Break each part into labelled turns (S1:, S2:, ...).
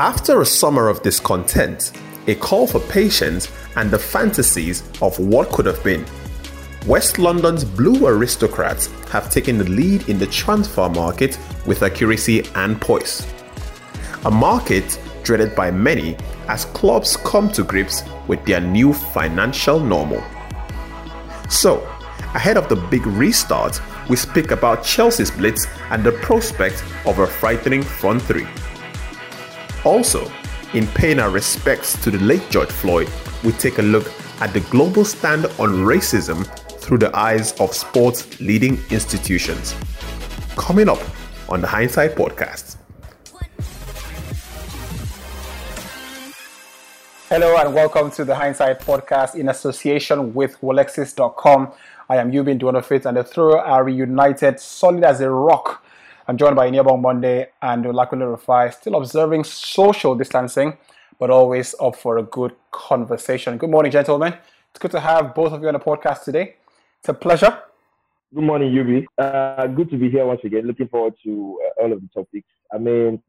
S1: After a summer of discontent, a call for patience, and the fantasies of what could have been, West London's Blue Aristocrats have taken the lead in the transfer market with accuracy and poise. A market dreaded by many as clubs come to grips with their new financial normal. So, ahead of the big restart, we speak about Chelsea's blitz and the prospect of a frightening front three. Also, in paying our respects to the late George Floyd, we take a look at the global stand on racism through the eyes of sports leading institutions. Coming up on the Hindsight Podcast.
S2: Hello and welcome to the Hindsight Podcast in association with Wolexis.com. I am Yubby Ndunofit and the Throw are reunited, solid as a rock. I'm joined by Iniobong Monday and Olakunle Rufai, still observing social distancing, but always up for a good conversation. Good morning, gentlemen. It's good to have both of you on the podcast today. It's a pleasure.
S3: Good morning, Yubby. Uh, good to be here once again. Looking forward to uh, all of the topics. I mean,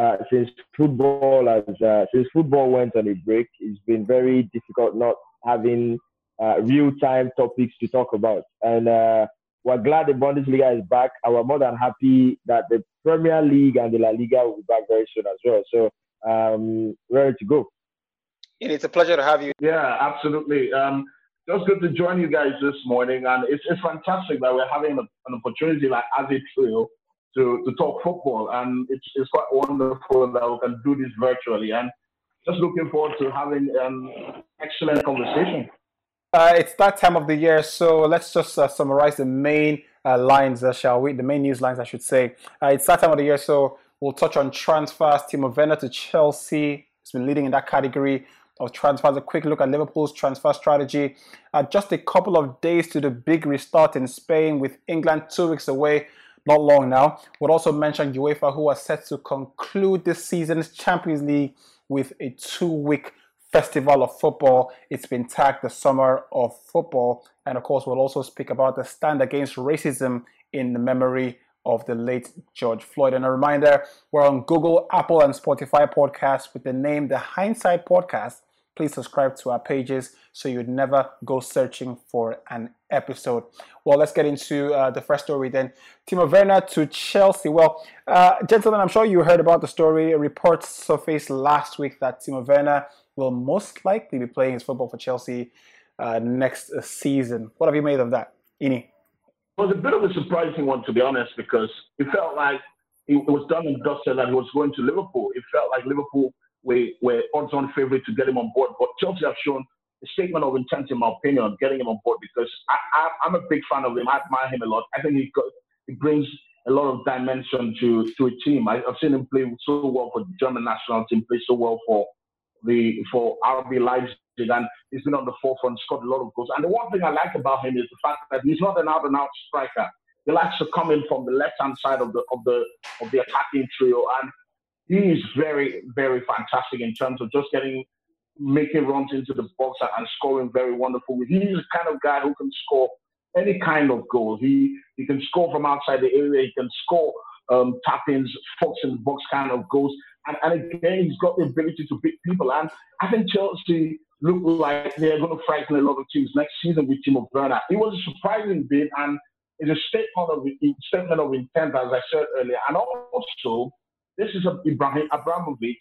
S3: uh, since football has uh, since football went on a break, it's been very difficult not having uh, real-time topics to talk about. And uh, we're glad the Bundesliga is back. And we're more than happy that the Premier League and the La Liga will be back very soon as well. So um, ready to go.
S2: It's a pleasure to have you.
S4: Yeah, absolutely. Um, just good to join you guys this morning, and it's, it's fantastic that we're having a, an opportunity like as a trio to, to talk football, and it's, it's quite wonderful that we can do this virtually, and just looking forward to having an excellent conversation.
S2: Uh, it's that time of the year, so let's just uh, summarize the main uh, lines, uh, shall we? The main news lines, I should say. Uh, it's that time of the year, so we'll touch on transfers. Timo Werner to Chelsea has been leading in that category of transfers. A quick look at Liverpool's transfer strategy. Uh, just a couple of days to the big restart in Spain, with England two weeks away. Not long now. We'll also mention UEFA, who are set to conclude this season's Champions League with a two-week Festival of Football. It's been tagged the Summer of Football. And of course, we'll also speak about the stand against racism in the memory of the late George Floyd. And a reminder, we're on Google, Apple, and Spotify podcasts with the name The Hindsight Podcast. Please subscribe to our pages so you'd never go searching for an episode. Well, let's get into uh, the first story then. Timo Werner to Chelsea. Well, uh, gentlemen, I'm sure you heard about the story. Reports surfaced last week that Timo Werner will most likely be playing his football for Chelsea uh, next season. What have you made of that, Ini? It
S4: was a bit of a surprising one, to be honest, because it felt like it was done and dusted that he was going to Liverpool. It felt like Liverpool were, were odds-on favourite to get him on board, but Chelsea have shown a statement of intent, in my opinion, of getting him on board because I, I, am a big fan of him. I admire him a lot. I think he, got, he brings a lot of dimension to, to a team. I, have seen him play so well for the German national team, play so well for the for RB Leipzig, and he's been on the forefront, scored a lot of goals. And the one thing I like about him is the fact that he's not an out-and-out striker. He likes to come in from the left-hand side of the of the of the attacking trio, and he is very very fantastic in terms of just getting making runs into the box and scoring very wonderful. He's the kind of guy who can score any kind of goal. He he can score from outside the area. He can score um, tap-ins, fox in the box kind of goals. And, and again, he's got the ability to beat people. And I think Chelsea look like they're going to frighten a lot of teams next season with Timo Werner. It was a surprising bid and it's a statement of statement of intent, as I said earlier. And also, this is a Ibrahim Abramovich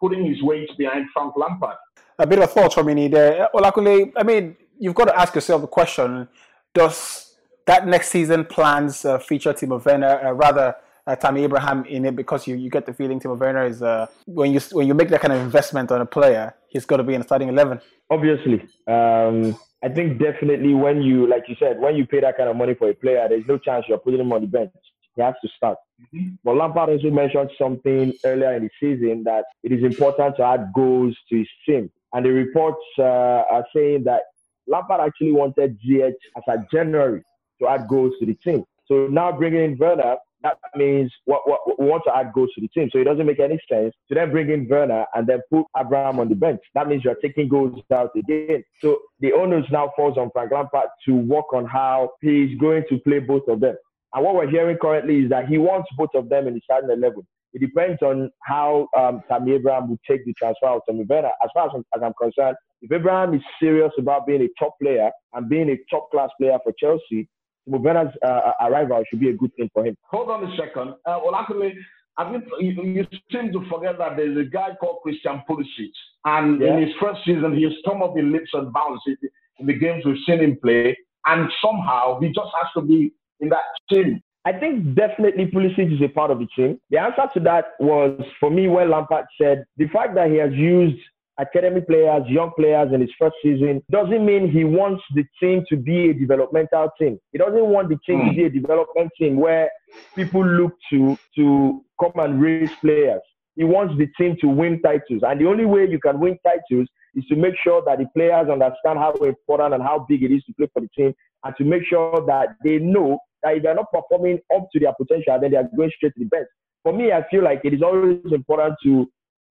S4: putting his weight behind Frank Lampard.
S2: A bit of thoughts from me there. Olakunle, I mean, you've got to ask yourself the question, does that next season plans uh, feature Timo Werner, uh, rather uh, Tammy Abraham in it because you, you get the feeling Timo Werner is uh, when you when you make that kind of investment on a player, he's got to be in the starting eleven.
S3: Obviously, um, I think definitely when you like you said when you pay that kind of money for a player, there's no chance you're putting him on the bench. He has to start. Mm-hmm. But Lampard also mentioned something earlier in the season that it is important to add goals to his team, and the reports uh, are saying that Lampard actually wanted GH as a January to add goals to the team. So now bringing in Werner, that means what, what, we want to add goals to the team. So it doesn't make any sense to then bring in Werner and then put Abraham on the bench. That means you're taking goals out again. So the onus now falls on Frank Lampard to work on how he's going to play both of them. And what we're hearing currently is that he wants both of them in the starting 11. It depends on how um, Tammy Abraham will take the transfer of Timo Werner. As far as, as I'm concerned, if Abraham is serious about being a top player and being a top class player for Chelsea, Timo uh, arrival should be a good thing for him.
S4: Hold on a second. Uh, well, actually, I think you, you, seem to forget that there's a guy called Christian Pulisic, and yeah. in his first season, he has come up in leaps and bounds in the games we've seen him play, and somehow he just has to be in that team.
S3: I think definitely Pulisic is a part of the team. The answer to that was for me when Lampard said the fact that he has used academy players, young players in his first season doesn't mean he wants the team to be a developmental team. He doesn't want the team mm. to be a development team where people look to to come and raise players. He wants the team to win titles. And the only way you can win titles is to make sure that the players understand how important and how big it is to play for the team and to make sure that they know that if they're not performing up to their potential, then they are going straight to the bench. For me, I feel like it is always important to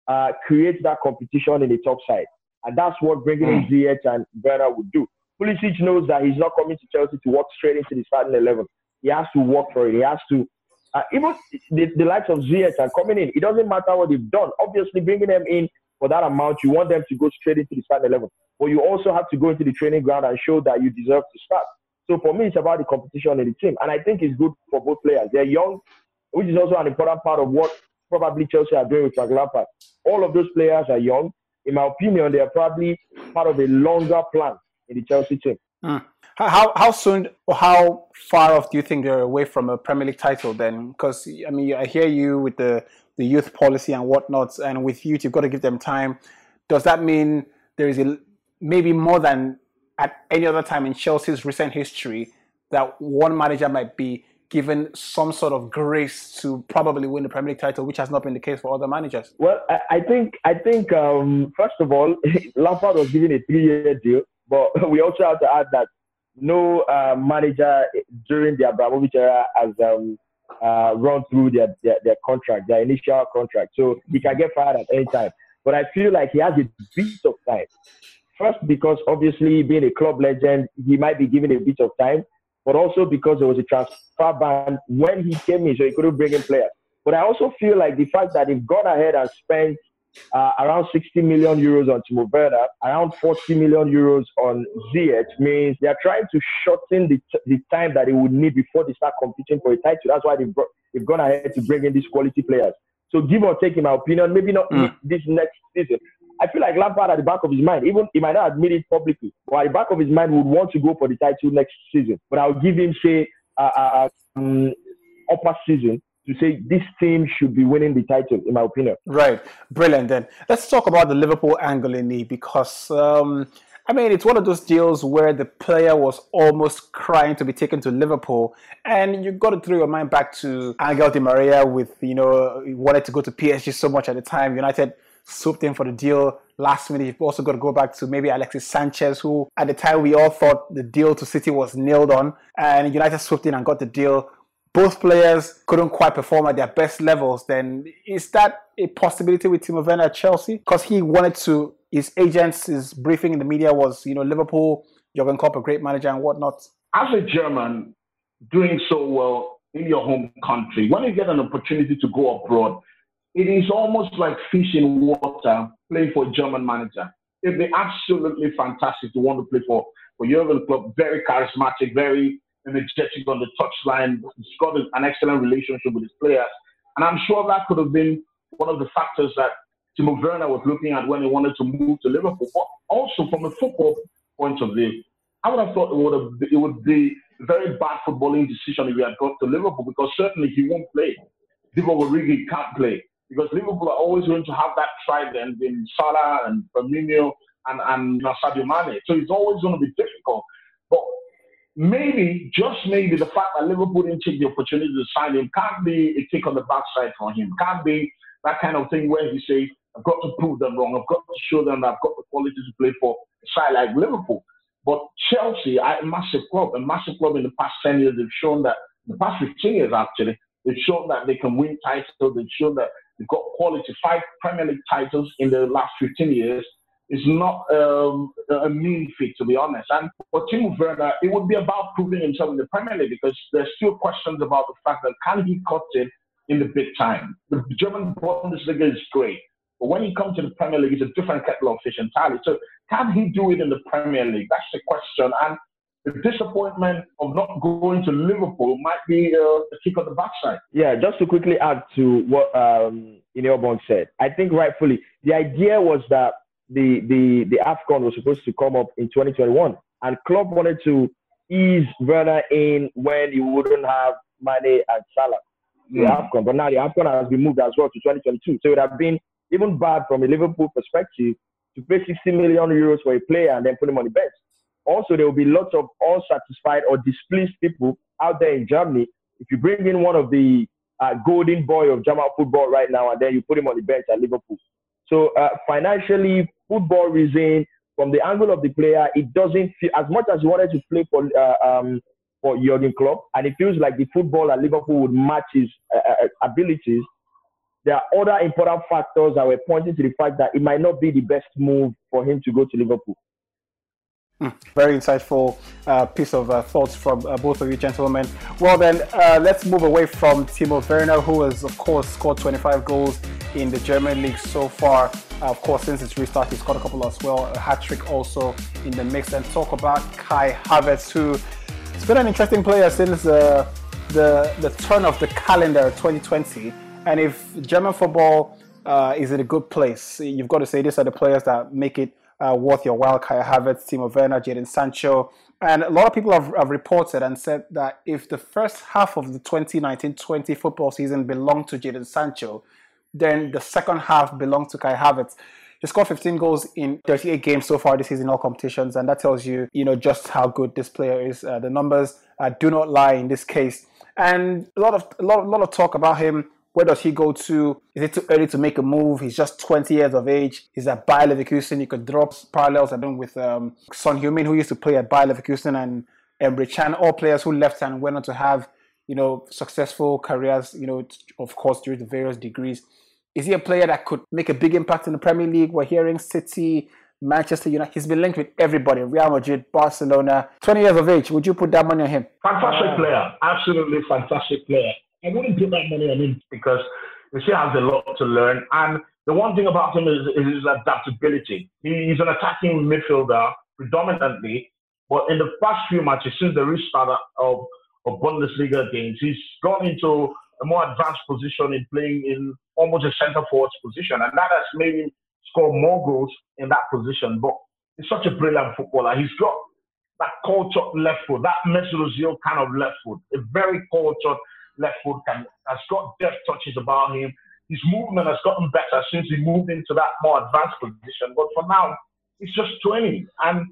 S3: uh, create that competition in the top side. And that's what bringing in. Ziyech and Werner would do. Pulisic knows that he's not coming to Chelsea to walk straight into the starting 11. He has to work for it. He has to, uh, even the, the likes of Ziyech are coming in. It doesn't matter what they've done. Obviously, bringing them in for that amount, you want them to go straight into the starting 11. But you also have to go into the training ground and show that you deserve to start. So for me, it's about the competition in the team. And I think it's good for both players. They're young, which is also an important part of what probably Chelsea are doing with Lampard. All of those players are young. In my opinion, they are probably part of a longer plan in the Chelsea team.
S2: Mm. How how soon or how far off do you think they're away from a Premier League title then? Because I mean, I hear you with the the youth policy and whatnot, and with youth, you've got to give them time. Does that mean there is a, maybe more than at any other time in Chelsea's recent history that one manager might be given some sort of grace to probably win the Premier League title, which has not been the case for other managers?
S3: Well, I, I think I think um, first of all, Lampard was given a three-year deal, but we also have to add that no uh, manager during the Abramovich era has um, uh, run through their, their, their contract, their initial contract, so he can get fired at any time. But I feel like he has a bit of time. First, because obviously being a club legend, he might be given a bit of time but also because there was a transfer ban when he came in, so he couldn't bring in players. But I also feel like the fact that they've gone ahead and spent uh, around 60 million euros on Timo Werner, around 40 million euros on Ziyech means they are trying to shorten the, t- the time that they would need before they start competing for a title. That's why they've, brought, they've gone ahead to bring in these quality players. So give or take, in my opinion, maybe not mm. this next season, I feel like Lampard at the back of his mind, even he might not admit it publicly, but at the back of his mind would want to go for the title next season. But I'll give him say uh, um, upper season to say this team should be winning the title, in my opinion.
S2: Right, brilliant. Then let's talk about the Liverpool angle in it because. Um, I mean, it's one of those deals where the player was almost crying to be taken to Liverpool, and you got to throw your mind back to Angel Di Maria with, you know, he wanted to go to PSG so much at the time. United swooped in for the deal last minute. You've also got to go back to maybe Alexis Sanchez, who at the time we all thought the deal to City was nailed on, and United swooped in and got the deal. Both players couldn't quite perform at their best levels. Then is that a possibility with Timo Werner at Chelsea? Because he wanted to. His agents, his briefing in the media was, you know, Liverpool, Jurgen Klopp, a great manager and whatnot.
S4: As a German, doing so well in your home country, when you get an opportunity to go abroad, it is almost like fish in water playing for a German manager. It'd be absolutely fantastic to want to play for, for Jurgen Klopp. Very charismatic, very energetic on the touchline. He's got an excellent relationship with his players. And I'm sure that could have been one of the factors that Timo Werner was looking at when he wanted to move to Liverpool. But also from a football point of view, I would have thought it would have it would be a very bad footballing decision if he had got to Liverpool because certainly he won't play. Divock Origi can't play because Liverpool are always going to have that trident in Salah and Firmino and, and Sadio Mane. So it's always going to be difficult. But maybe, just maybe, the fact that Liverpool didn't take the opportunity to sign him can't be a kick on the backside for him. Can't be that kind of thing where he says, I've got to prove them wrong. I've got to show them that I've got the quality to play for a side like Liverpool. But Chelsea, a massive club, a massive club in the past 10 years, they've shown that, the past 15 years actually, they've shown that they can win titles. They've shown that They've got quality, five Premier League titles in the last 15 years. It's not um, a mean feat, to be honest. And for Timo Werner, it would be about proving himself in the Premier League because there's still questions about the fact that can he cut it in the big time. The German Bundesliga is great. But when he comes to the Premier League, it's a different kettle of fish entirely. So can he do it in the Premier League? That's the question. And the disappointment of not going to Liverpool might be uh, a kick on the backside.
S3: Yeah, just to quickly add to what um, Iniobong said, I think rightfully the idea was that the the the Afcon was supposed to come up in 2021, and Klopp wanted to ease Werner in when he wouldn't have Mane and Salah. The mm. Afcon, but now the Afcon has been moved as well to 2022, so it would have been even bad from a Liverpool perspective to pay 60 million euros for a player and then put him on the bench. Also, there will be lots of unsatisfied or displeased people out there in Germany. If you bring in one of the uh, golden boy of German football right now and then you put him on the bench at Liverpool. So uh, financially, football reason, from the angle of the player, it doesn't feel as much as he wanted to play for uh, um, for Jurgen Klopp, and it feels like the football at Liverpool would match his uh, uh abilities there are other important factors that were pointing to the fact that it might not be the best move for him to go to Liverpool.
S2: Very insightful uh, piece of uh, thoughts from uh, both of you gentlemen. Well, then, uh, let's move away from Timo Werner, who has, of course, scored 25 goals in the German league so far. Uh, of course, since its restart, he's scored a couple as well, a hat trick also in the mix. And talk about Kai Havertz, who has been an interesting player since the, the turn of the calendar 2020. And if German football uh, is in a good place, you've got to say these are the players that make it uh, worth your while. Kai Havertz, Timo Werner, Jadon Sancho. And a lot of people have, have reported and said that if the first half of the 2019-20 football season belonged to Jadon Sancho, then the second half belonged to Kai Havertz. He scored 15 goals in 38 games so far this season in all competitions, and that tells you, you know, just how good this player is. Uh, the numbers uh, do not lie in this case, and a lot of a lot, a lot of talk about him where does he go to? Is it too early to make a move? He's just 20 years of age. He's at Bayer Leverkusen. You could drop parallels I mean, with um, Son Heung-min, who used to play at Bayer Leverkusen, and Emre Can, all players who left and went on to have, you know, successful careers, you know, of course, through the various degrees. Is he a player that could make a big impact in the Premier League? We're hearing City, Manchester United. He's been linked with everybody. Real Madrid, Barcelona. 20 years of age. Would you put that money on him?
S4: Fantastic player. Absolutely fantastic player. I wouldn't put that money on him because he still has a lot to learn. And the one thing about him is, is his adaptability. He's an attacking midfielder predominantly, but in the past few matches since the restart of, of Bundesliga games, he's gone into a more advanced position in playing in almost a centre forward position, and that has made him score more goals in that position. But he's such a brilliant footballer. He's got that cultured left foot, that Mesut Ozil kind of left foot, a very cultured left foot can, has got deft touches about him. His movement has gotten better since he moved into that more advanced position. But for now, he's just 20. And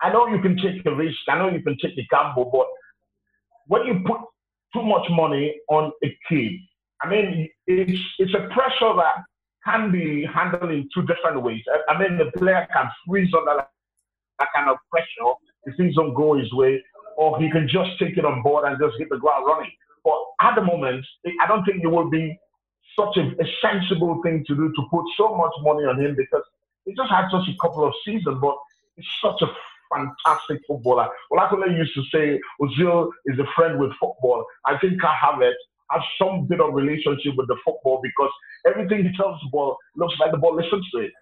S4: I know you can take the risk. I know you can take the gamble. But when you put too much money on a kid, I mean, it's, it's a pressure that can be handled in two different ways. I, mean, the player can freeze under that kind of pressure if things don't go his way, or he can just take it on board and just hit the ground running. But at the moment, I don't think it will be such a, a, sensible thing to do to put so much money on him because he just had such a couple of seasons, but he's such a fantastic footballer. Could used to say Ozil is a friend with football. I think I have it. Have some bit of relationship with the football because everything he tells the ball looks like the ball listens to it.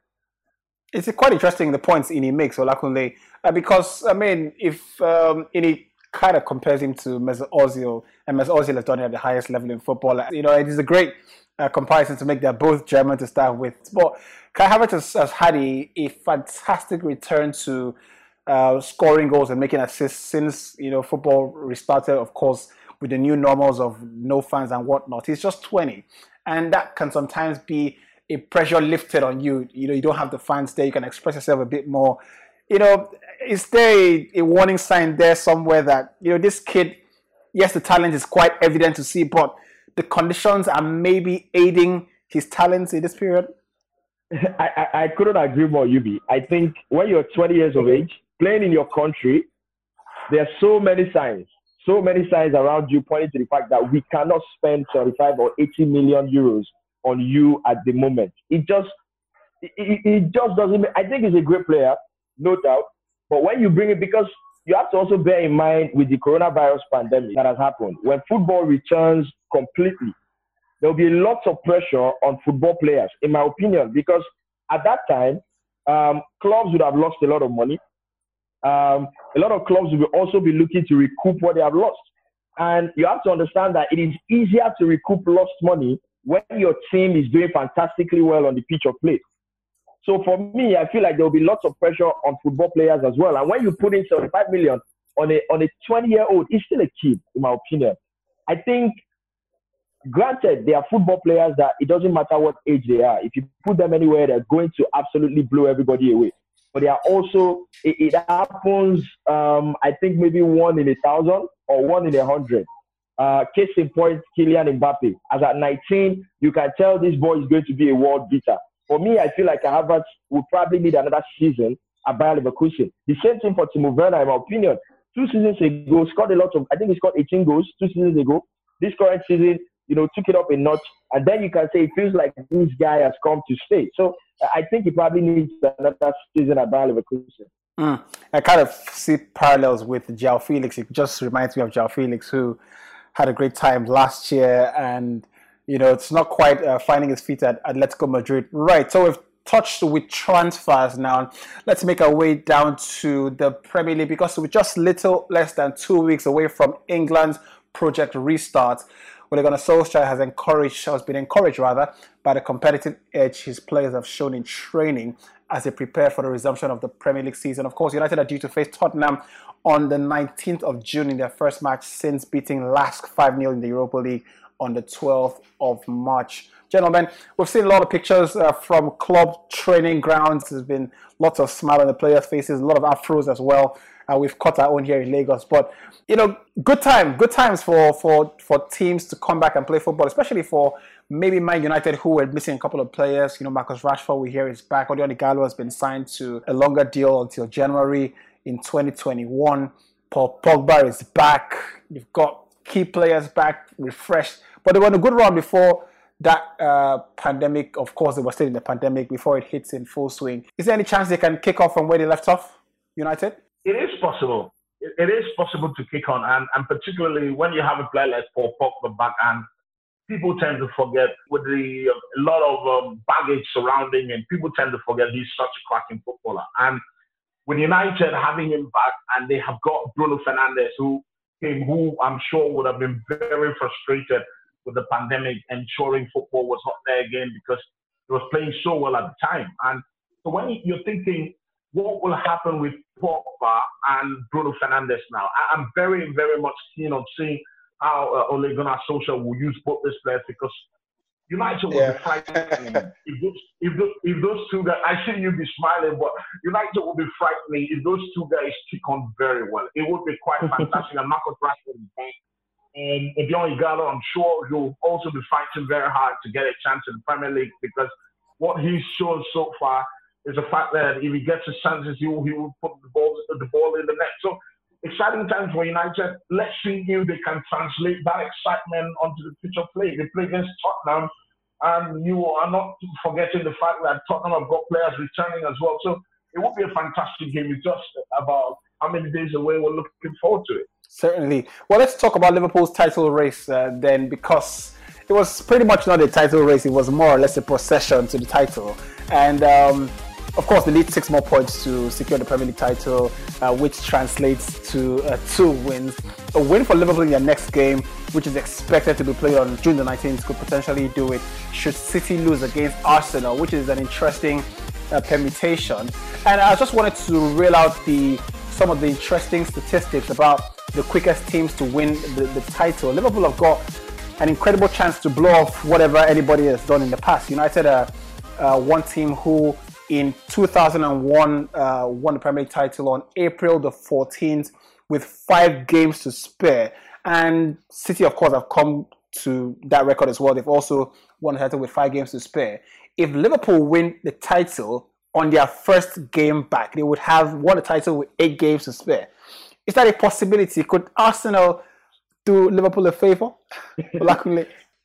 S2: It's quite interesting the points Ini makes, Olakunle, uh, because I mean, if um, Ini kind of compares him to Mesut Ozil, and Mesut Ozil has done it at the highest level in football. You know, it is a great uh, comparison to make. They're both German to start with. But Kai Havertz has, has had a, a, fantastic return to uh, scoring goals and making assists since you know football restarted. Of course, with the new normals of no fans and whatnot. He's just 20, and that can sometimes be a pressure lifted on you. You know, you don't have the fans there. You can express yourself a bit more you know, is there a, a, warning sign there somewhere that, you know, this kid, yes, the talent is quite evident to see, but the conditions are maybe aiding his talents in this period?
S3: I, I, I couldn't agree more, Yubby. I think when you're 20 years of age, playing in your country, there are so many signs, so many signs around you pointing to the fact that we cannot spend 35 or 80 million euros on you at the moment. It just, it, it just doesn't. I think he's a great player no doubt. But when you bring it, because you have to also bear in mind with the coronavirus pandemic that has happened, when football returns completely, there will be lots of pressure on football players, in my opinion, because at that time, um, clubs would have lost a lot of money. Um, a lot of clubs will also be looking to recoup what they have lost. And you have to understand that it is easier to recoup lost money when your team is doing fantastically well on the pitch of play. So for me, I feel like there will be lots of pressure on football players as well. And when you put in 75 million on a on a 20 year old, he's still a kid, in my opinion. I think, granted, there are football players that it doesn't matter what age they are. If you put them anywhere, they're going to absolutely blow everybody away. But they are also, it, it happens, um, I think maybe one in a thousand or one in a hundred. Uh, case in point, Kylian Mbappe. As at 19, you can tell this boy is going to be a world beater. For me, I feel like Havertz will probably need another season at Bayer Leverkusen. The same thing for Timo Werner, in my opinion. Two seasons ago, scored a lot of, I think he scored 18 goals two seasons ago. This current season, you know, took it up a notch. And then you can say it feels like this guy has come to stay. So I think he probably needs another season at Bayer Leverkusen.
S2: Mm. I kind of see parallels with Joao Felix. It just reminds me of Joao Felix, who had a great time last year, and you know it's not quite uh, finding his feet at Atletico Madrid. Right. So we've touched with transfers now. Let's make our way down to the Premier League because we're just little less than two weeks away from England's project restart. Ole Gunnar Solskjaer has encouraged, has been encouraged rather, by the competitive edge his players have shown in training as they prepare for the resumption of the Premier League season. Of course, United are due to face Tottenham on the 19th of June in their first match since beating Lask 5 0 in the Europa League on the 12th of March. Gentlemen, we've seen a lot of pictures uh, from club training grounds. There's been lots of smile on the players' faces, a lot of afros as well. Uh, we've caught our own here in Lagos. But you know, good time, good times for for for teams to come back and play football, especially for maybe Man United who were missing a couple of players. You know, Marcus Rashford we hear is back. Odion Ighalo has been signed to a longer deal until January in 2021. Paul Pogba is back. You've got key players back, refreshed. But they were on a good run before that uh, pandemic. Of course, they were still in the pandemic before it hits in full swing. Is there any chance they can kick off from where they left off, United?
S4: It is possible. It is possible to kick on, and, and particularly when you have a player like Paul Pogba back, and people tend to forget with the a lot of um, baggage surrounding him. People tend to forget he's such a cracking footballer, and with United having him back and they have got Bruno Fernandes who came, who I'm sure would have been very frustrated with the pandemic, ensuring football was not there again because he was playing so well at the time. And so when you're thinking, what will happen with Pogba and Bruno Fernandes now? I'm very, very much keen on seeing how uh, Ole Gunnar Solskjaer will use both these players because United will yeah. be frightening if those, if those if those two guys. I see you be smiling, but United will be frightening if those two guys stick on very well. It would be quite fantastic. and Marcus Rashford is back. And Odion Ighalo, I'm sure he'll also be fighting very hard to get a chance in the Premier League because what he's shown so far is the fact that if he gets his chances, he will, he will put the ball the ball in the net. So exciting times for United. Let's see if they can translate that excitement onto the of play. They play against Tottenham, and you are not forgetting the fact that Tottenham have got players returning as well. So it would be a fantastic game. It's just about how many days away. We're looking forward to it.
S2: Certainly. Well, let's talk about Liverpool's title race uh, then, because it was pretty much not a title race. It was more or less a procession to the title, and. Um, of course, they need six more points to secure the Premier League title, uh, which translates to uh, two wins. A win for Liverpool in their next game, which is expected to be played on June the 19th, could potentially do it should City lose against Arsenal, which is an interesting uh, permutation. And I just wanted to reel out the some of the interesting statistics about the quickest teams to win the, the title. Liverpool have got an incredible chance to blow off whatever anybody has done in the past. United are uh, one team who in 2001 uh, won the Premier League title on April the 14th with five games to spare. And City, of course, have come to that record as well. They've also won the title with five games to spare. If Liverpool win the title on their first game back, they would have won the title with eight games to spare. Is that a possibility? Could Arsenal do Liverpool a favor?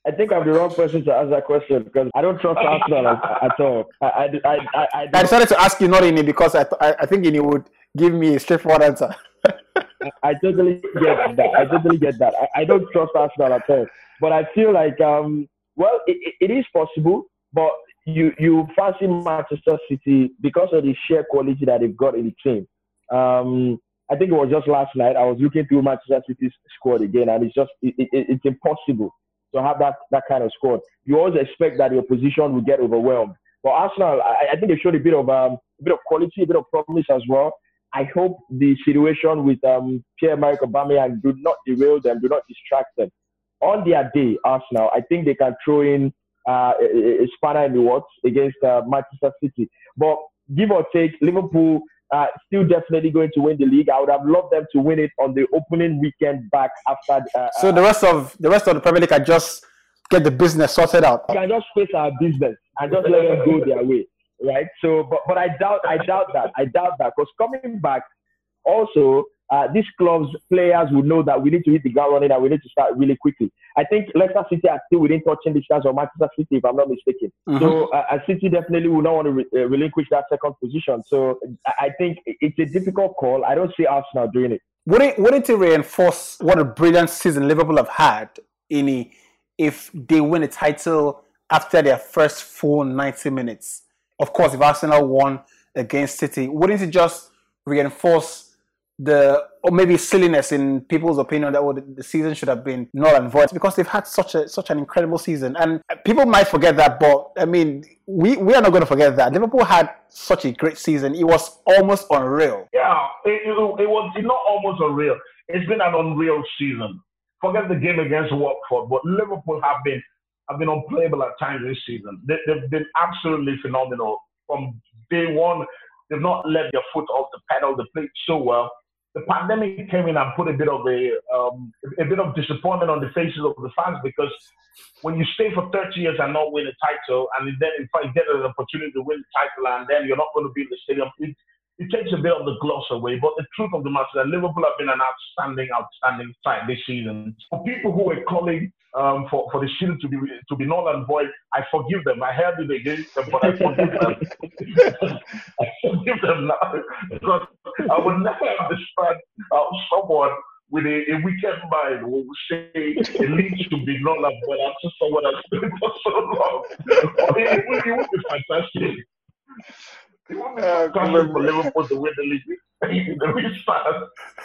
S3: I think I'm the wrong person to ask that question because I don't trust Arsenal at, all. I, I, I, I, I,
S2: I decided to ask you not in it because I, th- I think you would give me a straightforward answer.
S3: I totally get that. I totally get that. I, I don't trust Arsenal at all. But I feel like um, Well, it, it is possible, but you you fancy Manchester City because of the sheer quality that they've got in the team. Um, I think it was just last night. I was looking through Manchester City's squad again, and it's just it, it, it's impossible to have that that kind of squad. You always expect that the opposition will get overwhelmed. But Arsenal, I, I think they showed a bit of um, a bit of quality, a bit of promise as well. I hope the situation with um, Pierre-Emerick Aubameyang do not derail them, do not distract them. On their day, Arsenal, I think they can throw in uh, a, a spanner in the works against uh, Manchester City. But give or take, Liverpool uh, still definitely going to win the league. I would have loved them to win it on the opening weekend back after. Uh,
S2: so the rest of the rest of the Premier League can just get the business sorted out.
S3: We can just face our business and just let them go their way, right? So, but but I doubt I doubt that I doubt that because coming back, also uh, these clubs players will know that we need to hit the ground running and we need to start really quickly. I think Leicester City are still within touching distance of Manchester City, if I'm not mistaken. Mm-hmm. So uh, City definitely will not want to re- uh, relinquish that second position. So I think it's a difficult call. I don't see Arsenal doing it.
S2: Would it, wouldn't it reinforce what a brilliant season Liverpool have had in a, if they win a title after their first full 90 minutes? Of course, if Arsenal won against City, wouldn't it just reinforce the or maybe silliness in people's opinion that oh, the season should have been null and void because they've had such a such an incredible season. And people might forget that but I mean we we are not going to forget that. Liverpool had such a great season. It was almost unreal.
S4: Yeah it, it, it was not almost unreal. It's been an unreal season. Forget the game against Watford but Liverpool have been have been unplayable at times this season. They, they've been absolutely phenomenal. From day one they've not let their foot off the pedal. They played so well the pandemic came in and put a bit of a um, a bit of disappointment on the faces of the fans because when you stay for 30 years and not win a title, and then in fact get an opportunity to win the title, and then you're not going to be in the stadium, it, it takes a bit of the gloss away. But the truth of the matter is that Liverpool have been an outstanding, outstanding side this season. For people who were calling um, for, for the shield to be to be null and void, I forgive them. I heard it again, but I forgive them. I forgive them now because I would never understand how someone with a, a wicked mind will say it needs to be null and void after someone has been for so long. it, would, it would be fantastic.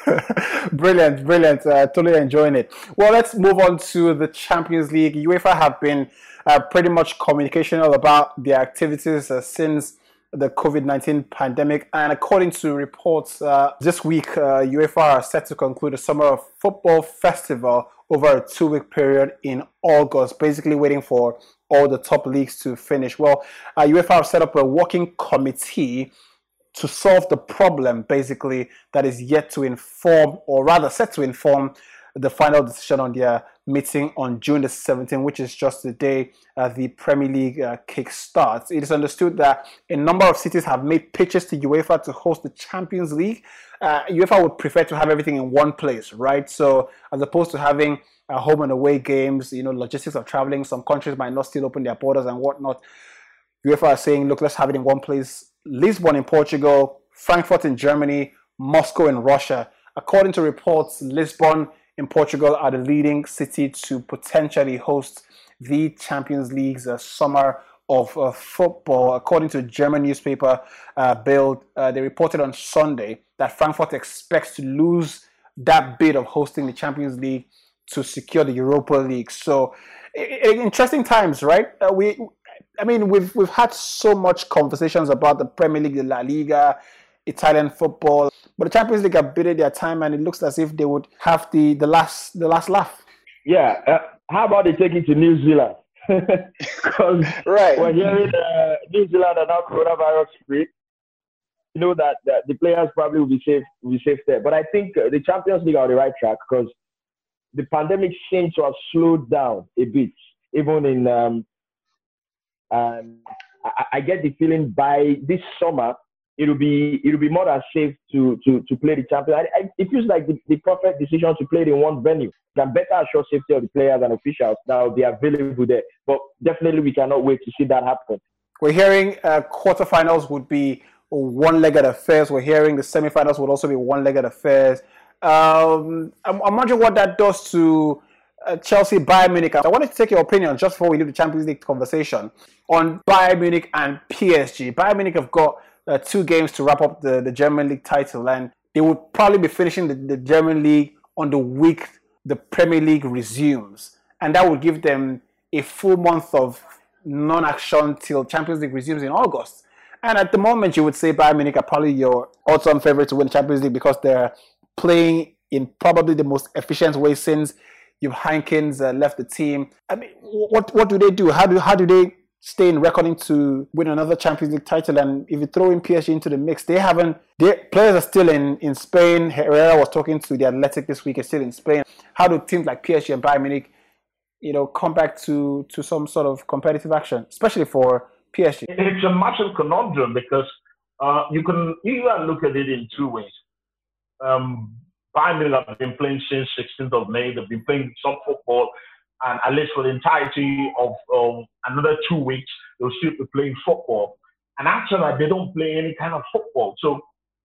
S2: brilliant, brilliant. Uh, totally enjoying it. Well, let's move on to the Champions League. UEFA have been uh, pretty much communicational about their activities uh, since the COVID 19 pandemic. And according to reports uh, this week, uh, UEFA are set to conclude a summer football festival over a two week period in August, basically waiting for all the top leagues to finish. Well, uh, UEFA have set up a working committee to solve the problem, basically, that is yet to inform, or rather, set to inform the final decision on their meeting on June the 17th, which is just the day uh, the Premier League uh, kick starts. It is understood that a number of cities have made pitches to UEFA to host the Champions League. Uh, UEFA would prefer to have everything in one place, right? So, as opposed to having uh, home and away games, you know, logistics of traveling, some countries might not still open their borders and whatnot. UEFA are saying, look, let's have it in one place. Lisbon in Portugal, Frankfurt in Germany, Moscow in Russia. According to reports, Lisbon in Portugal are the leading city to potentially host the Champions League's uh, summer of uh, football. According to German newspaper, uh, Bild, uh, they reported on Sunday that Frankfurt expects to lose that bid of hosting the Champions League to secure the Europa League. So, interesting times, right? Uh, we, I mean, we've we've had so much conversations about the Premier League, the La Liga, Italian football, but the Champions League have bided their time, and it looks as if they would have the the last the last laugh.
S3: Yeah. Uh, how about they take it to New Zealand? Because right. we're hearing uh, New Zealand are now coronavirus free. You know that, that the players probably will be safe will be safe there. But I think uh, the Champions League are on the right track because the pandemic seems to have slowed down a bit, even in. Um, um, I, I get the feeling by this summer it'll be it'll be more than safe to to to play the champion. I, I, it feels like the, the perfect decision to play it in one venue. Can better assure safety of the players and officials will be available there. But definitely, we cannot wait to see that happen.
S2: We're hearing uh, quarterfinals would be one-legged affairs. We're hearing the semifinals would also be one-legged affairs. Um, I'm, I'm wondering what that does to uh, Chelsea, Bayern Munich. I wanted to take your opinion just before we leave the Champions League conversation on Bayern Munich and PSG. Bayern Munich have got uh, two games to wrap up the, the German League title, and they would probably be finishing the, the German League on the week the Premier League resumes, and that would give them a full month of non-action till Champions League resumes in August. And at the moment, you would say Bayern Munich are probably your odds-on favorite to win the Champions League because they're playing in probably the most efficient way since Jupp Heynckes uh, left the team. I mean, what what do they do? How do how do they stay in reckoning to win another Champions League title? And if you throw in PSG into the mix, they haven't. Their players are still in in Spain. Herrera was talking to the Athletic this week. Is still in Spain. How do teams like PSG and Bayern Munich, you know, come back to to some sort of competitive action, especially for PSG?
S4: It's a massive conundrum because uh, you can either look at it in two ways. Um, Bayern have been playing since 16th of May. They've been playing some football, and at least for the entirety of um, another two weeks, they'll still be playing football. And after that, they don't play any kind of football. So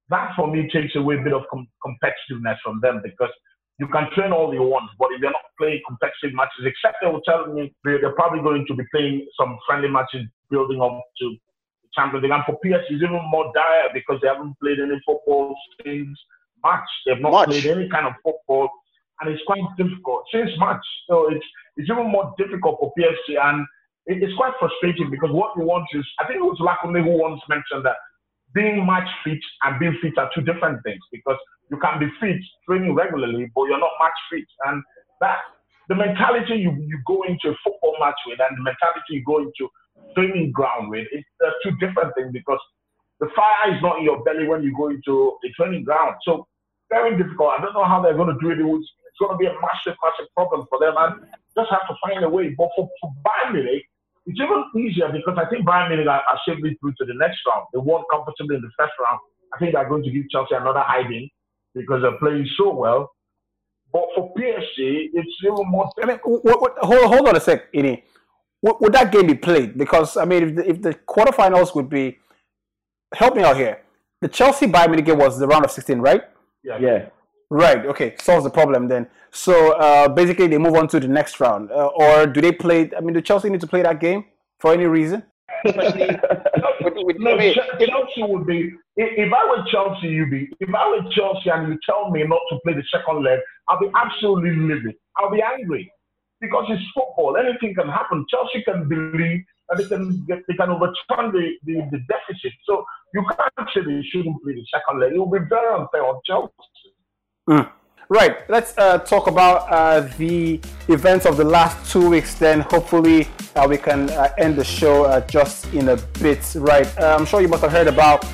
S4: that for me takes away a bit of com- competitiveness from them because you can train all you want, but if they're not playing competitive matches, except they will tell me they're probably going to be playing some friendly matches building up to Champions League. And for PS, it's even more dire because they haven't played any football since March. They've not March. played any kind of football, and it's quite difficult since March. So it's it's even more difficult for PSG, and it, it's quite frustrating because what you want is I think it was Lakune who once mentioned that being match fit and being fit are two different things because you can be fit training regularly, but you're not match fit, and that the mentality you, you go into a football match with and the mentality you go into training ground with, it's uh, two different things because the fire is not in your belly when you go into a training ground. So very difficult. I don't know how they're going to do it. It's going to be a massive, massive problem for them, and just have to find a way. But for, for Bayern Munich, it's even easier because I think Bayern Munich are, are safely through to the next round. They won comfortably in the first round. I think they're going to give Chelsea another hiding because they're playing so well. But for PSG, it's even more.
S2: I mean, what, what, hold, hold on a sec, Ini. Would, would that game be played? Because I mean, if the, if the quarterfinals would be, help me out here. The Chelsea Bayern Munich game was the round of 16, right?
S3: Yeah. yeah.
S2: Right. Okay. Solves the problem then. So uh, basically, they move on to the next round, uh, or do they play? I mean, do Chelsea need to play that game for any reason?
S4: no, Chelsea would be. If I were Chelsea, you'd be. If I were Chelsea and you tell me not to play the second leg, I'll be absolutely livid. I'll be angry because it's football. Anything can happen. Chelsea can believe that they can get, they can overturn the, the, the deficit. So you can't say they shouldn't play the second leg. It will be very unfair on Chelsea.
S2: Mm. Right, let's uh, talk about uh, the events of the last two weeks. Then hopefully uh, we can uh, end the show uh, just in a bit. Right, uh, I'm sure you must have heard about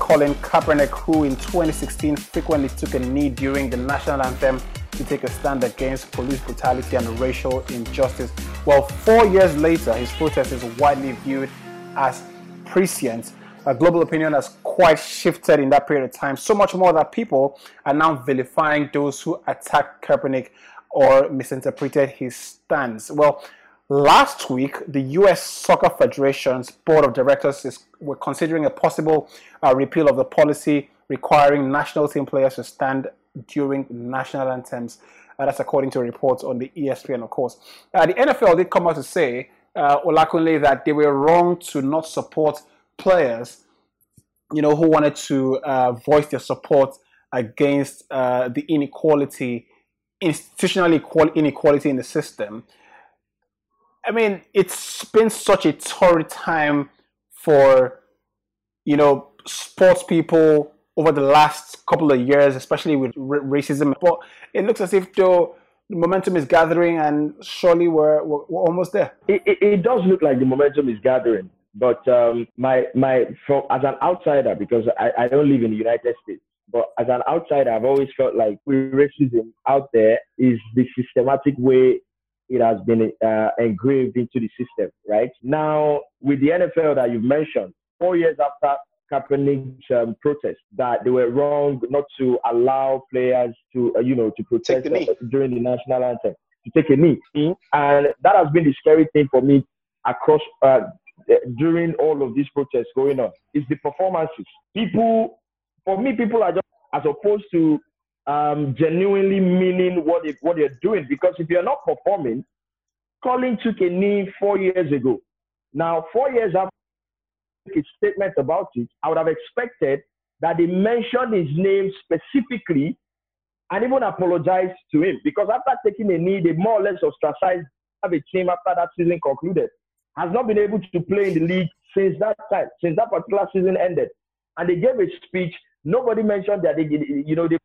S2: Colin Kaepernick, who in 2016 frequently took a knee during the national anthem to take a stand against police brutality and racial injustice. Well, four years later, his protest is widely viewed as prescient. Uh, global opinion has quite shifted in that period of time, so much more that people are now vilifying those who attacked Kaepernick or misinterpreted his stance. Well, last week, the U.S. Soccer Federation's board of directors is, were considering a possible uh, repeal of the policy requiring national team players to stand during national anthems. Uh, that's according to reports on the ESPN, of course. Uh, the NFL did come out to say, uh, Olakunle, that they were wrong to not support players, you know, who wanted to uh, voice their support against uh, the inequality, institutional inequality in the system. I mean, it's been such a torrid time for, you know, sports people over the last couple of years, especially with r- racism. But it looks as if though the momentum is gathering, and surely we're, we're, we're almost there.
S3: It, it, it, does look like the momentum is gathering, but um, my my from, as an outsider, because I, I don't live in the United States, but as an outsider, I've always felt like racism out there is the systematic way it has been uh, engraved into the system, right? Now, with the NFL that you've mentioned, four years after Kaepernick's um, protest that they were wrong not to allow players to, uh, you know, to protest the uh, during the national anthem, to take a knee. Mm-hmm. And that has been the scary thing for me across uh, during all of these protests going on. Is the performances. People, for me, people are just as opposed to um, genuinely meaning what they, what they're doing. Because if you're not performing, Colin took a knee four years ago. Now, four years after his statement about it, I would have expected that they mentioned his name specifically and even apologized to him. Because after taking a knee, they more or less ostracized have a team after that season concluded. Has not been able to play in the league since that time, since that particular season ended. And they gave a speech. Nobody mentioned that they, you know, they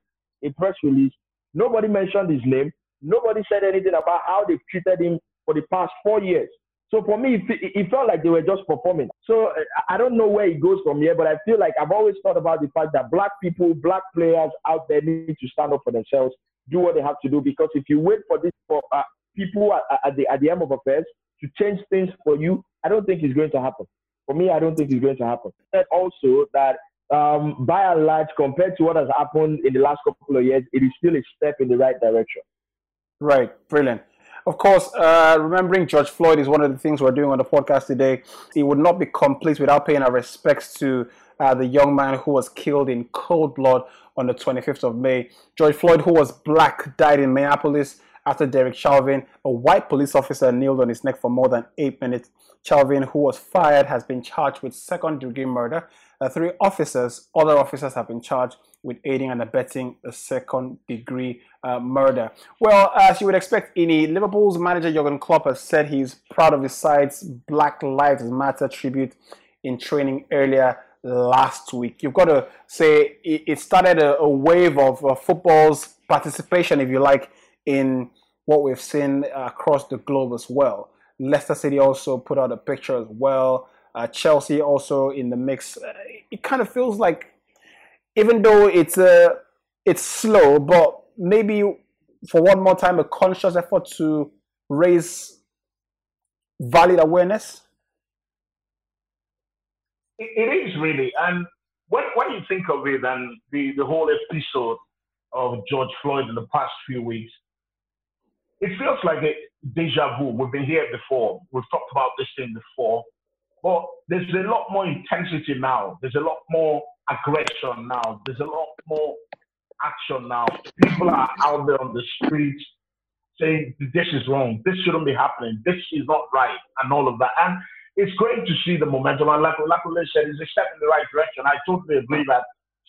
S3: a press release. Nobody mentioned his name. Nobody said anything about how they treated him for the past four years. So for me, it, felt like they were just performing. So I don't know where it goes from here, but I feel like I've always thought about the fact that black people, black players out there need to stand up for themselves, do what they have to do. Because if you wait for this for uh, people at, at, the at the end of affairs to change things for you, I don't think it's going to happen. For me, I don't think it's going to happen. And also that um, by and large, compared to what has happened in the last couple of years, it is still a step in the right direction.
S2: Right, brilliant. Of course, uh, remembering George Floyd is one of the things we're doing on the podcast today. It would not be complete without paying our respects to uh, the young man who was killed in cold blood on the 25th of May. George Floyd, who was black, died in Minneapolis after Derek Chauvin, a white police officer, kneeled on his neck for more than eight minutes. Chauvin, who was fired, has been charged with second degree murder. Uh, three officers, other officers, have been charged with aiding and abetting a second degree uh, murder. Well, as you would expect, Ini, Liverpool's manager Jurgen Klopp has said he's proud of his side's Black Lives Matter tribute in training earlier last week. You've got to say it started a, a wave of uh, football's participation, if you like, in what we've seen across the globe as well. Leicester City also put out a picture as well. Uh, Chelsea also in the mix. Uh, it kind of feels like even though it's uh, it's slow, but maybe for one more time a conscious effort to raise valid awareness.
S4: it, is really, and when when you think of it, and the the whole episode of George Floyd in the past few weeks, it feels like a deja vu. We've been here before. We've talked about this thing before. But there's a lot more intensity now. There's a lot more aggression now. There's a lot more action now. People are out there on the streets saying this is wrong, this shouldn't be happening, this is not right, and all of that. And it's great to see the momentum. And like Olakunle said, it's a step in the right direction. I totally agree that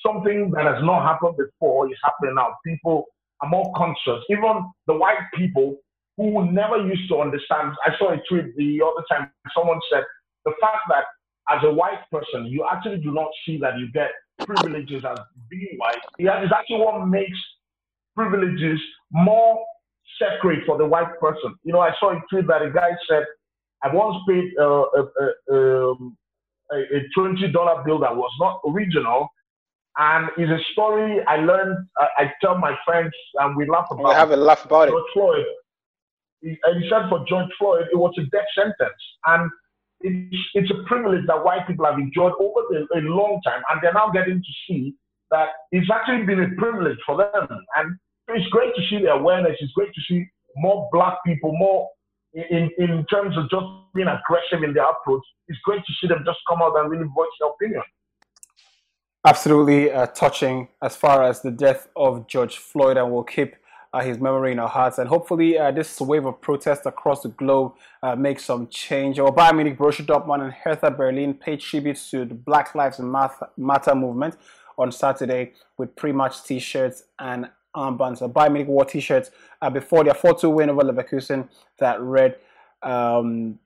S4: something that has not happened before is happening now. People are more conscious. Even the white people who never used to understand. I saw a tweet the other time. Someone said the fact that as a white person, you actually do not see that you get privileges as being white. Yeah, it's actually what makes privileges more sacred for the white person. You know, I saw a tweet that a guy said, I once paid uh, a, a, um, a, a $20 bill that was not original. And it's a story I learned, uh, I tell my friends, and we laugh about
S2: we have a laugh about
S4: George
S2: it.
S4: Floyd. He, and he said for George Floyd, it was a death sentence. And it's, it's a privilege that white people have enjoyed over a, a long time, and they're now getting to see that it's actually been a privilege for them. And it's great to see the awareness. It's great to see more black people, more in, in terms of just being aggressive in their approach. It's great to see them just come out and really voice their opinion.
S2: Absolutely uh, touching as far as the death of George Floyd, and we'll keep uh, his memory in our hearts. And hopefully, uh, this wave of protests across the globe uh, makes some change. Our Bayern Munich, Borussia Dortmund, and Hertha Berlin paid tribute to the Black Lives Matter movement on Saturday with pre-match T-shirts and armbands. So Bayern Munich wore T-shirts uh, before their 4-2 win over Leverkusen that read um,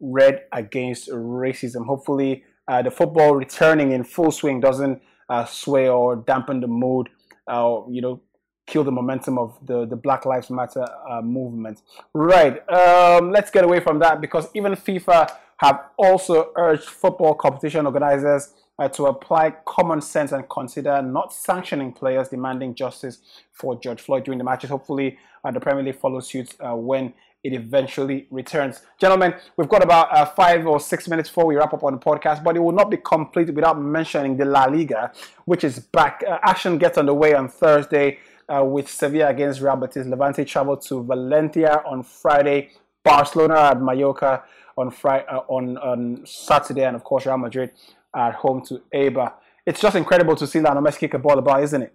S2: "Red Against Racism." Hopefully, uh, the football returning in full swing doesn't uh, sway or dampen the mood. Uh, you know, kill the momentum of the, the Black Lives Matter uh, movement. Right, um, let's get away from that because even FIFA have also urged football competition organizers uh, to apply common sense and consider not sanctioning players demanding justice for George Floyd during the matches. Hopefully, the Premier League follows suit when it eventually returns. Gentlemen, we've got about uh, five or six minutes before we wrap up on the podcast, but it will not be complete without mentioning the La Liga, which is back. Uh, action gets underway on Thursday uh, with Sevilla against Real Betis. Levante travel to Valencia on Friday. Barcelona at Mallorca on Friday, uh, on, on Saturday, and of course Real Madrid at home to Eibar. It's just incredible to see Lionel Messi kick a ball about, isn't it?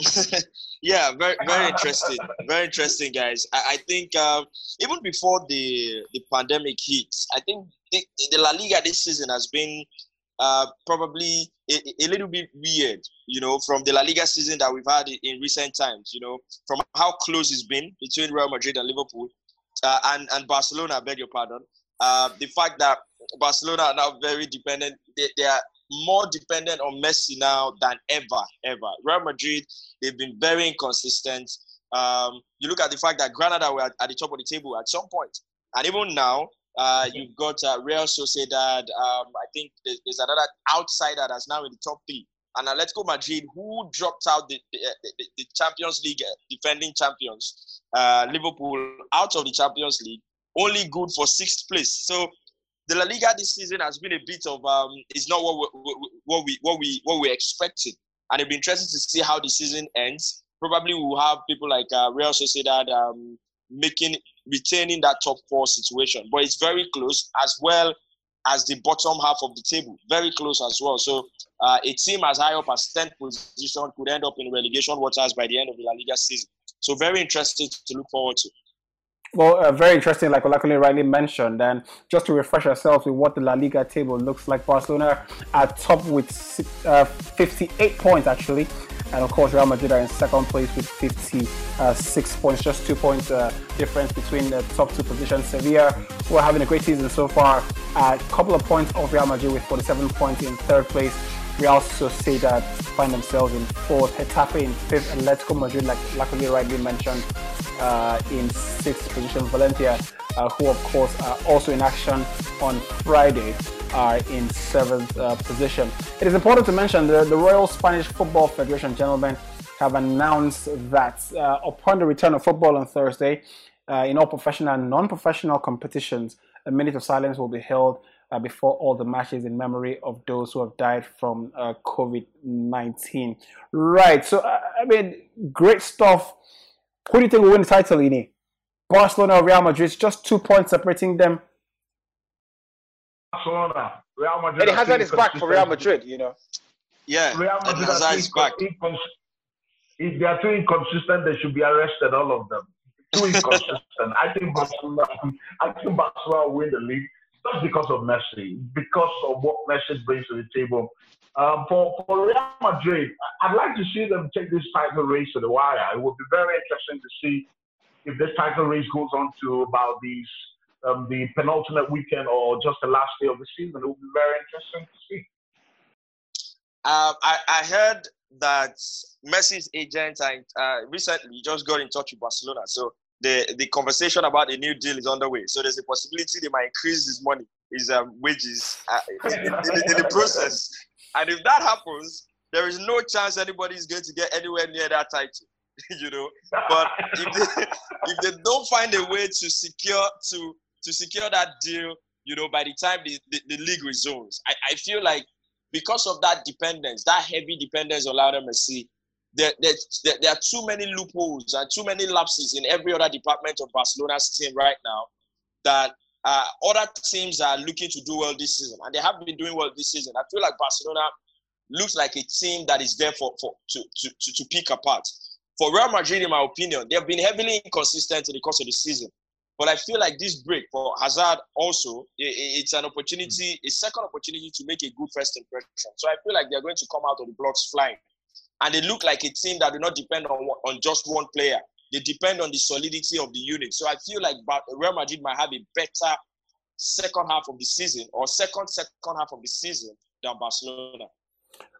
S5: yeah, very very interesting. Very interesting, guys. I, I think uh, even before the the pandemic hits, I think the, the La Liga this season has been uh, probably a, a, little bit weird, you know, from the La Liga season that we've had in, recent times, you know, from how close it's been between Real Madrid and Liverpool uh, and, and Barcelona, I beg your pardon. Uh, the fact that Barcelona are now very dependent, they, they are more dependent on Messi now than ever, ever. Real Madrid, they've been very inconsistent. Um, you look at the fact that Granada were at, at, the top of the table at some point, and even now, uh, you've got uh, Real Sociedad. Um, I think there's, there's, another outsider that's now in the top three, and Atletico Madrid, who dropped out the, the, the, the Champions League uh, defending champions, uh, Liverpool, out of the Champions League, only good for sixth place. So the La Liga this season has been a bit of um, it's not what we, what we what we what we expected, and it'll be interesting to see how the season ends. Probably we'll have people like uh, Real Sociedad um, making retaining that top four situation, but it's very close as well as the bottom half of the table, very close as well. So uh, a team as high up as 10th position could end up in relegation waters by the end of the La Liga season. So very interesting to look forward to.
S2: Well, uh, very interesting, like Olakunle rightly mentioned. And just to refresh ourselves with what the La Liga table looks like, Barcelona at top with uh, 58 points, actually. And of course, Real Madrid are in second place with 56 points, just two points uh, difference between the top two positions. Sevilla, who are having a great season so far, a couple of points off Real Madrid with 47 points in third place. Real that find themselves in fourth, Getafe in fifth, Atletico Madrid, like luckily rightly mentioned, uh, in sixth position. Valencia, uh, who of course are also in action on Friday, are in seventh uh, position. It is important to mention that the Royal Spanish Football Federation gentlemen have announced that uh, upon the return of football on Thursday, uh, in all professional and non-professional competitions, a minute of silence will be held uh, before all the matches in memory of those who have died from uh, COVID 19. Right. So, uh, I mean, great stuff. Who do you think will win the title, Ini? Barcelona or Real Madrid? It's just two points separating them.
S4: Barcelona. Real Madrid.
S2: And Hazard is back for Real Madrid, you know.
S5: Yeah,
S4: Real Madrid
S5: Hazard is back.
S4: If they are too inconsistent, they should be arrested, all of them. Too inconsistent. I think Barcelona. I think Barcelona will win the league not because of Messi, because of what Messi brings to the table. Um, for, for Real Madrid, I'd like to see them take this title race to the wire. It would be very interesting to see if this title race goes on to about these um, the penultimate weekend or just the last day of the season. It would be very interesting to see.
S5: Um, I, I heard that Messi's agent uh, recently just got in touch with Barcelona. So the, the conversation about a new deal is underway. So there's a possibility they might increase his money, his um, wages uh, in, in, in, the process. And if that happens, there is no chance anybody is going to get anywhere near that title. you know, but if they, if they don't find a way to secure to to secure that deal, you know, by the time the, the, the league resumes, I, I feel like because of that dependence, that heavy dependence on Lionel Messi, there, there, there are too many loopholes and too many lapses in every other department of Barcelona's team right now that uh, other teams are looking to do well this season, and they have been doing well this season. I feel like Barcelona looks like a team that is there for, for to, to, to, to pick apart. For Real Madrid, in my opinion, they have been heavily inconsistent in the course of the season. But I feel like this break for Hazard also, it's an opportunity, a second opportunity to make a good first impression. So I feel like they're going to come out of the blocks flying and they look like a team that do not depend on on just one player. They depend on the solidity of the unit. So I feel like Real Madrid might have a better second half of the season or second second half of the season than Barcelona.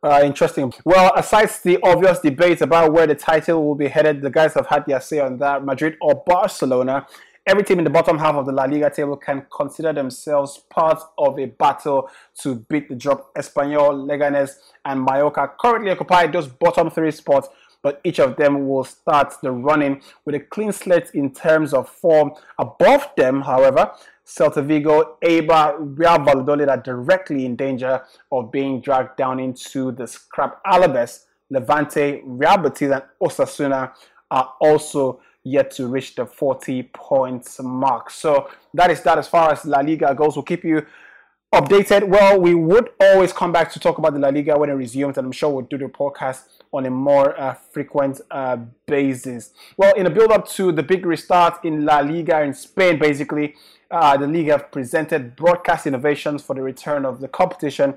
S2: Uh, interesting. Well, aside the obvious debate about where the title will be headed, the guys have had their say on that. Madrid or Barcelona every team in the bottom half of the La Liga table can consider themselves part of a battle to beat the drop. Espanyol, Leganes, and Mallorca currently occupy those bottom three spots, but each of them will start the running with a clean slate in terms of form. Above them, however, Celta Vigo, Eibar, Real Valladolid are directly in danger of being dragged down into the scrap. Alaves, Levante, Real Betis, and Osasuna are also yet to reach the 40 points mark. So that is that as far as La Liga goes. We'll keep you updated. Well, we would always come back to talk about the La Liga when it resumes, and I'm sure we'll do the podcast on a more uh, frequent uh, basis. Well, in a build up to the big restart in La Liga in Spain, basically, uh, the league have presented broadcast innovations for the return of the competition,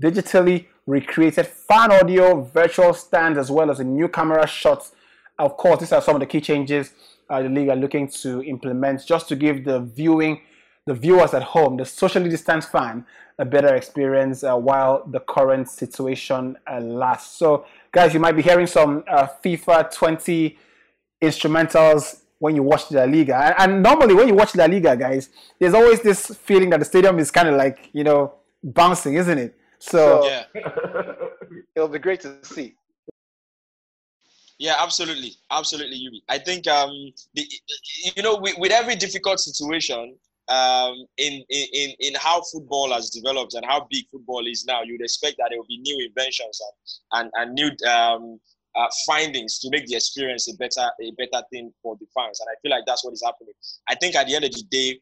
S2: digitally recreated fan audio, virtual stands, as well as a new camera shots. Of course, these are some of the key changes uh, the league are looking to implement just to give the viewing, the viewers at home, the socially distanced fan, a better experience uh, while the current situation uh, lasts. So, guys, you might be hearing some uh, FIFA 20 instrumentals when you watch La Liga. And, and, normally, when you watch La Liga, guys, there's always this feeling that the stadium is kind of like, you know, bouncing, isn't it? So,
S5: yeah.
S6: it'll be great to see.
S5: Yeah, absolutely, absolutely, Yubby. I think um, the, you know, with, with every difficult situation, um, in, in, in how football has developed and how big football is now, you'd expect that there will be new inventions and, and, and new um, uh, findings to make the experience a better a better thing for the fans. And I feel like that's what is happening. I think at the end of the day,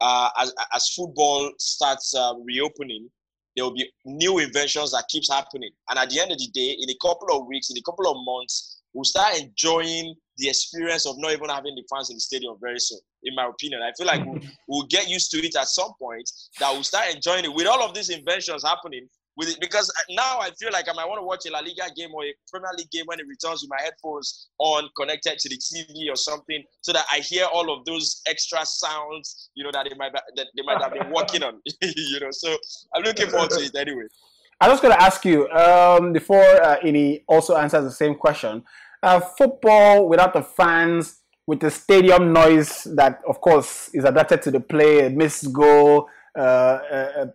S5: uh, as, as football starts uh, reopening, there will be new inventions that keeps happening. And at the end of the day, in a couple of weeks, in a couple of months, we'll start enjoying the experience of not even having the fans in the stadium very soon. In my opinion, I feel like we'll, we'll get used to it at some point. That we'll start enjoying it with all of these inventions happening. With it, because now I feel like I might want to watch a La Liga game or a Premier League game when it returns with my headphones on, connected to the TV or something, so that I hear all of those extra sounds, you know, that they might that they might have been working on, you know. So I'm looking forward to it anyway.
S2: I'm just going to ask you um, before uh, Ini also answers the same question uh, football without the fans, with the stadium noise that, of course, is adapted to the play, a missed goal, uh, a,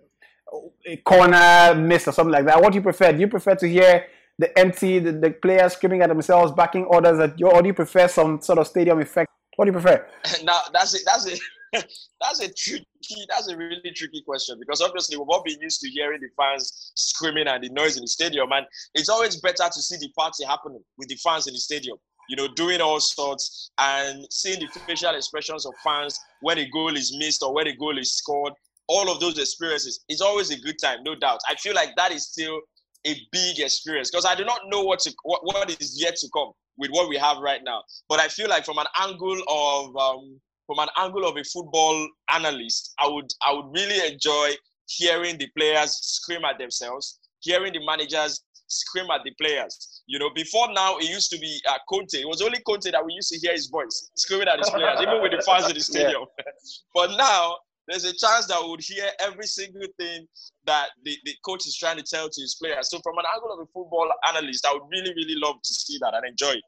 S2: a, corner miss, or something like that. What do you prefer? Do you prefer to hear the empty, the, the players screaming at themselves, backing orders at you, or do you prefer some sort of stadium effect? What do you prefer?
S5: now, that's it. That's it. that's a tricky, that's a really tricky question because obviously we've all been used to hearing the fans screaming and the noise in the stadium, and it's always better to see the party happening with the fans in the stadium. You know, doing all sorts and seeing the facial expressions of fans when a goal is missed or when a goal is scored. All of those experiences is always a good time, no doubt. I feel like that is still a big experience because I do not know what to, what, what is yet to come with what we have right now. But I feel like from an angle of um, from an angle of a football analyst, I would I would really enjoy hearing the players scream at themselves, hearing the managers scream at the players. You know, before now it used to be uh, Conte. It was only Conte that we used to hear his voice screaming at his players, even with the fans in the stadium. Yeah. but now there's a chance that we would hear every single thing that the, the coach is trying to tell to his players. So from an angle of a football analyst, I would really, really love to see that and enjoy it.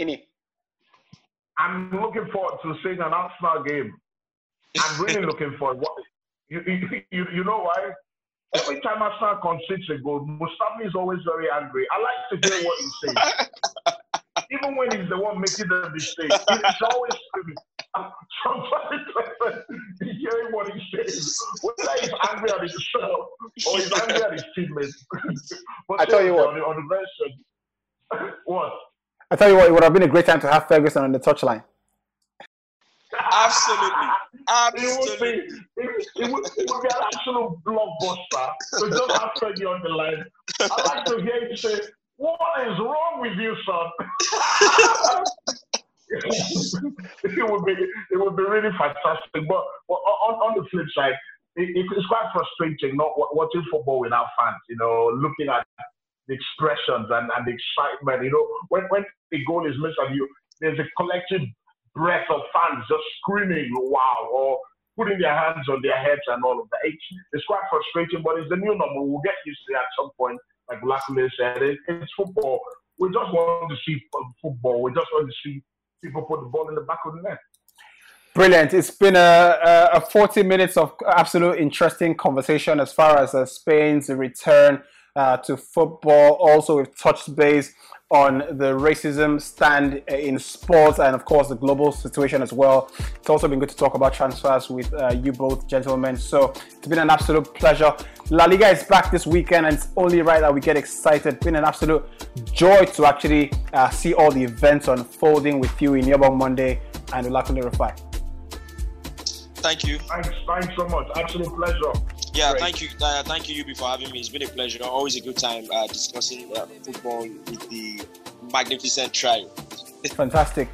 S6: Ini.
S4: I'm looking forward to seeing an Arsenal game. I'm really looking forward. What, you, you, you know why? Every time Arsenal concedes a goal, Mustafi is always very angry. I like to hear what he says. Even when he's the one making the mistake, he's always screaming. I'm hearing what he says. Whether he's angry at himself or he's angry at his teammates.
S6: I tell you what.
S4: On the, on the version, what?
S2: I tell you what, it would have been a great time to have Ferguson on the touchline.
S5: Absolutely.
S4: Absolutely. It would, be, it, it, would, it would be an absolute blockbuster to just have Fergie on the line. I like to hear you say, What is wrong with you, son? it would be it would be really fantastic. But, but on, on the flip side, it, it's quite frustrating not watching football without fans. You know, looking at the expressions and, and the excitement. You know, when, when the goal is missed and you, there's a collective breath of fans just screaming, wow, or putting their hands on their heads and all of that. It's, it's quite frustrating, but it's the new normal. We'll get used to it at some point. Like Olakunle said, it, it's football. We just want to see football. We just want to see people put the ball in the back of the net.
S2: Brilliant. It's been a, a 40 minutes of absolute interesting conversation as far as uh, Spain's return uh, to football. Also, we've touched base on the racism stand in sports and, of course, the global situation as well. It's also been good to talk about transfers with uh, you both, gentlemen. So it's been an absolute pleasure. La Liga is back this weekend, and it's only right that we get excited. It's been an absolute joy to actually uh, see all the events unfolding with you Iniobong Monday and Olakunle Rufai.
S5: Thank you.
S4: Thanks, thanks so much. Absolute pleasure.
S5: Yeah, Great. thank you, uh, thank you, Yubby, for having me. It's been a pleasure. Always a good time uh, discussing uh, football with the magnificent trio.
S2: It's fantastic,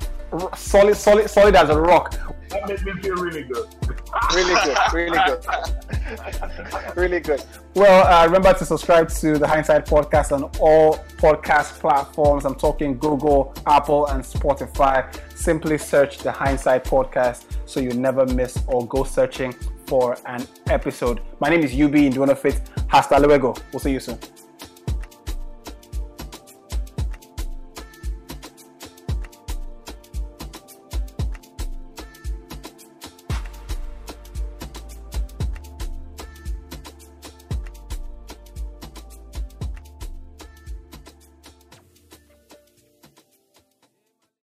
S2: solid, solid, solid as a rock.
S4: That made me feel really good.
S6: really good, really good, really good.
S2: Well, uh, remember to subscribe to the Hindsight Podcast on all podcast platforms. I'm talking Google, Apple, and Spotify. Simply search the Hindsight Podcast so you never miss or go searching for an episode. My name is Yubby Ndunofit. Hasta luego. We'll see you soon.